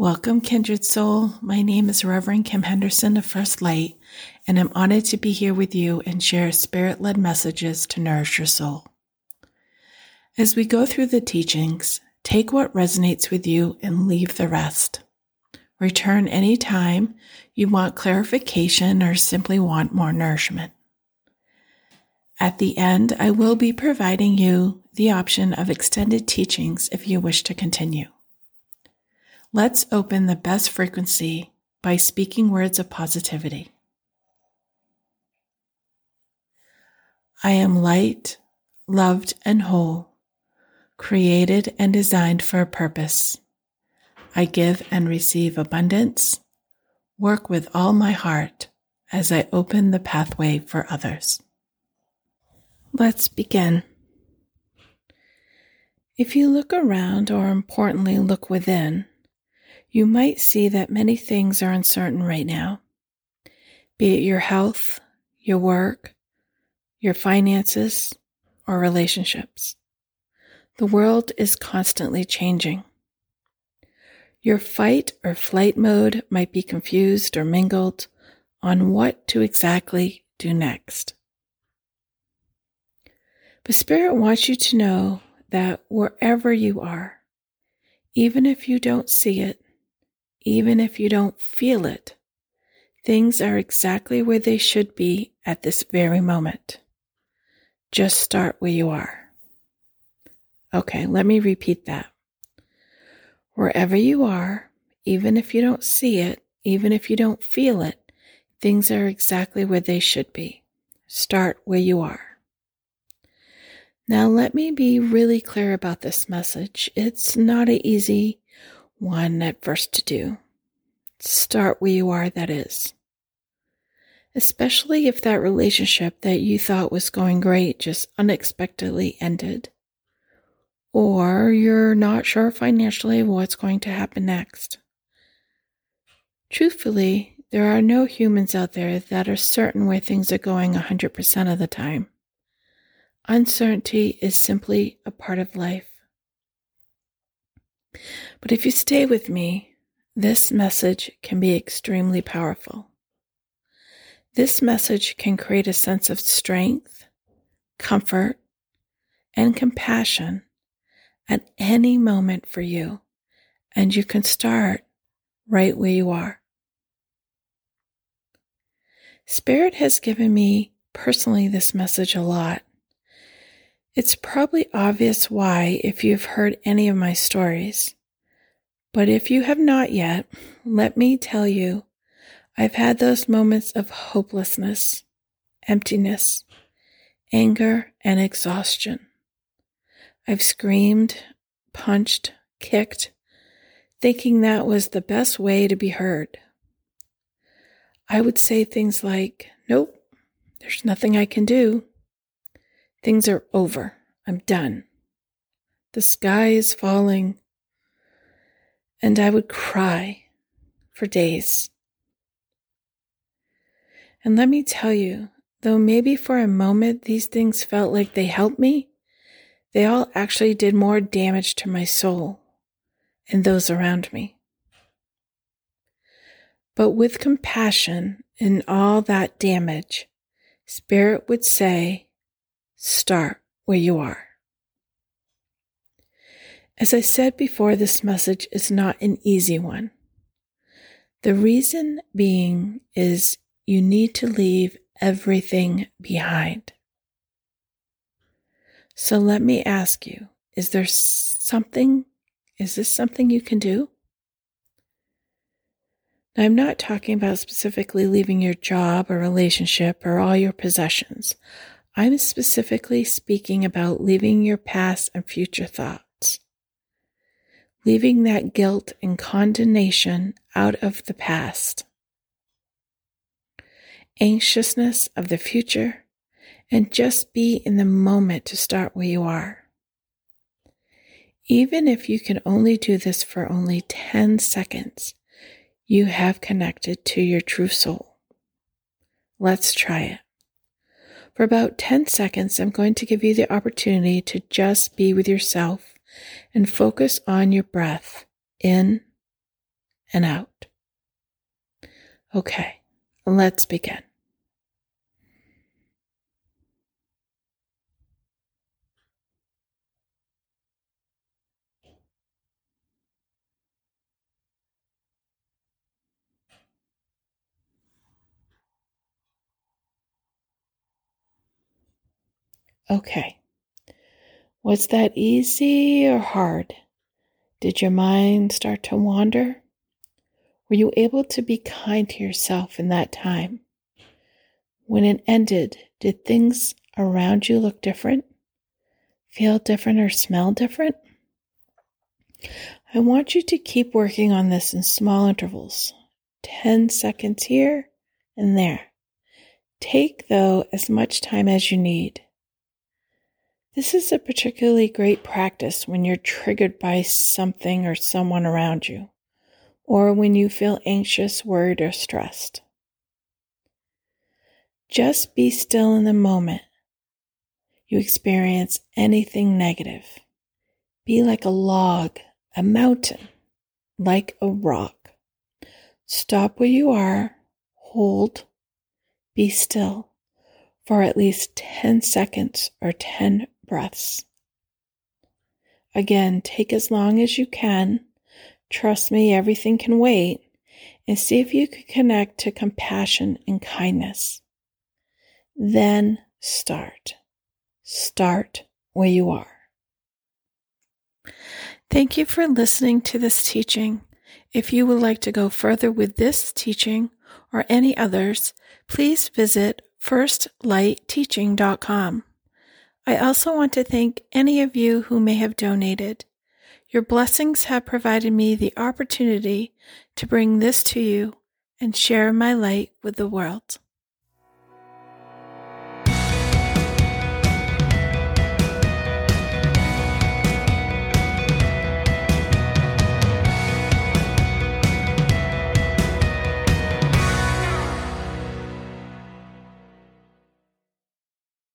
Welcome, Kindred Soul. My name is Reverend Kim Henderson of First Light, and I'm honored to be here with you and share spirit led messages to nourish your soul. As we go through the teachings, take what resonates with you and leave the rest. Return anytime you want clarification or simply want more nourishment. At the end, I will be providing you the option of extended teachings if you wish to continue. Let's open the best frequency by speaking words of positivity. I am light, loved, and whole, created and designed for a purpose. I give and receive abundance, work with all my heart as I open the pathway for others. Let's begin. If you look around, or importantly, look within, you might see that many things are uncertain right now, be it your health, your work, your finances, or relationships. The world is constantly changing. Your fight or flight mode might be confused or mingled on what to exactly do next. But Spirit wants you to know that wherever you are, even if you don't see it, even if you don't feel it. Things are exactly where they should be at this very moment. Just start where you are. Okay, let me repeat that. Wherever you are, even if you don't see it, even if you don't feel it, things are exactly where they should be. Start where you are. Now, let me be really clear about this message. It's not an easy one at first to do. Start where you are, that is. Especially if that relationship that you thought was going great just unexpectedly ended. Or you're not sure financially what's going to happen next. Truthfully, there are no humans out there that are certain where things are going 100% of the time. Uncertainty is simply a part of life. But if you stay with me, this message can be extremely powerful. This message can create a sense of strength, comfort, and compassion at any moment for you, and you can start right where you are. Spirit has given me personally this message a lot. It's probably obvious why if you've heard any of my stories. But if you have not yet, let me tell you, I've had those moments of hopelessness, emptiness, anger, and exhaustion. I've screamed, punched, kicked, thinking that was the best way to be heard. I would say things like, Nope, there's nothing I can do. Things are over. I'm done. The sky is falling. And I would cry for days. And let me tell you, though maybe for a moment these things felt like they helped me, they all actually did more damage to my soul and those around me. But with compassion in all that damage, Spirit would say, Start where you are. As I said before, this message is not an easy one. The reason being is you need to leave everything behind. So let me ask you, is there something, is this something you can do? Now, I'm not talking about specifically leaving your job or relationship or all your possessions. I'm specifically speaking about leaving your past and future thoughts, leaving that guilt and condemnation out of the past, anxiousness of the future, and just be in the moment to start where you are. Even if you can only do this for only 10 seconds, you have connected to your true soul. Let's try it. For about 10 seconds, I'm going to give you the opportunity to just be with yourself and focus on your breath in and out. Okay, let's begin. Okay. Was that easy or hard? Did your mind start to wander? Were you able to be kind to yourself in that time? When it ended, did things around you look different? Feel different or smell different? I want you to keep working on this in small intervals 10 seconds here and there. Take, though, as much time as you need. This is a particularly great practice when you're triggered by something or someone around you, or when you feel anxious, worried, or stressed. Just be still in the moment you experience anything negative. Be like a log, a mountain, like a rock. Stop where you are, hold, be still for at least 10 seconds or 10 breaths. Again, take as long as you can. Trust me, everything can wait. And see if you can connect to compassion and kindness. Then start. Start where you are. Thank you for listening to this teaching. If you would like to go further with this teaching or any others, please visit firstlightteaching.com. I also want to thank any of you who may have donated. Your blessings have provided me the opportunity to bring this to you and share my light with the world.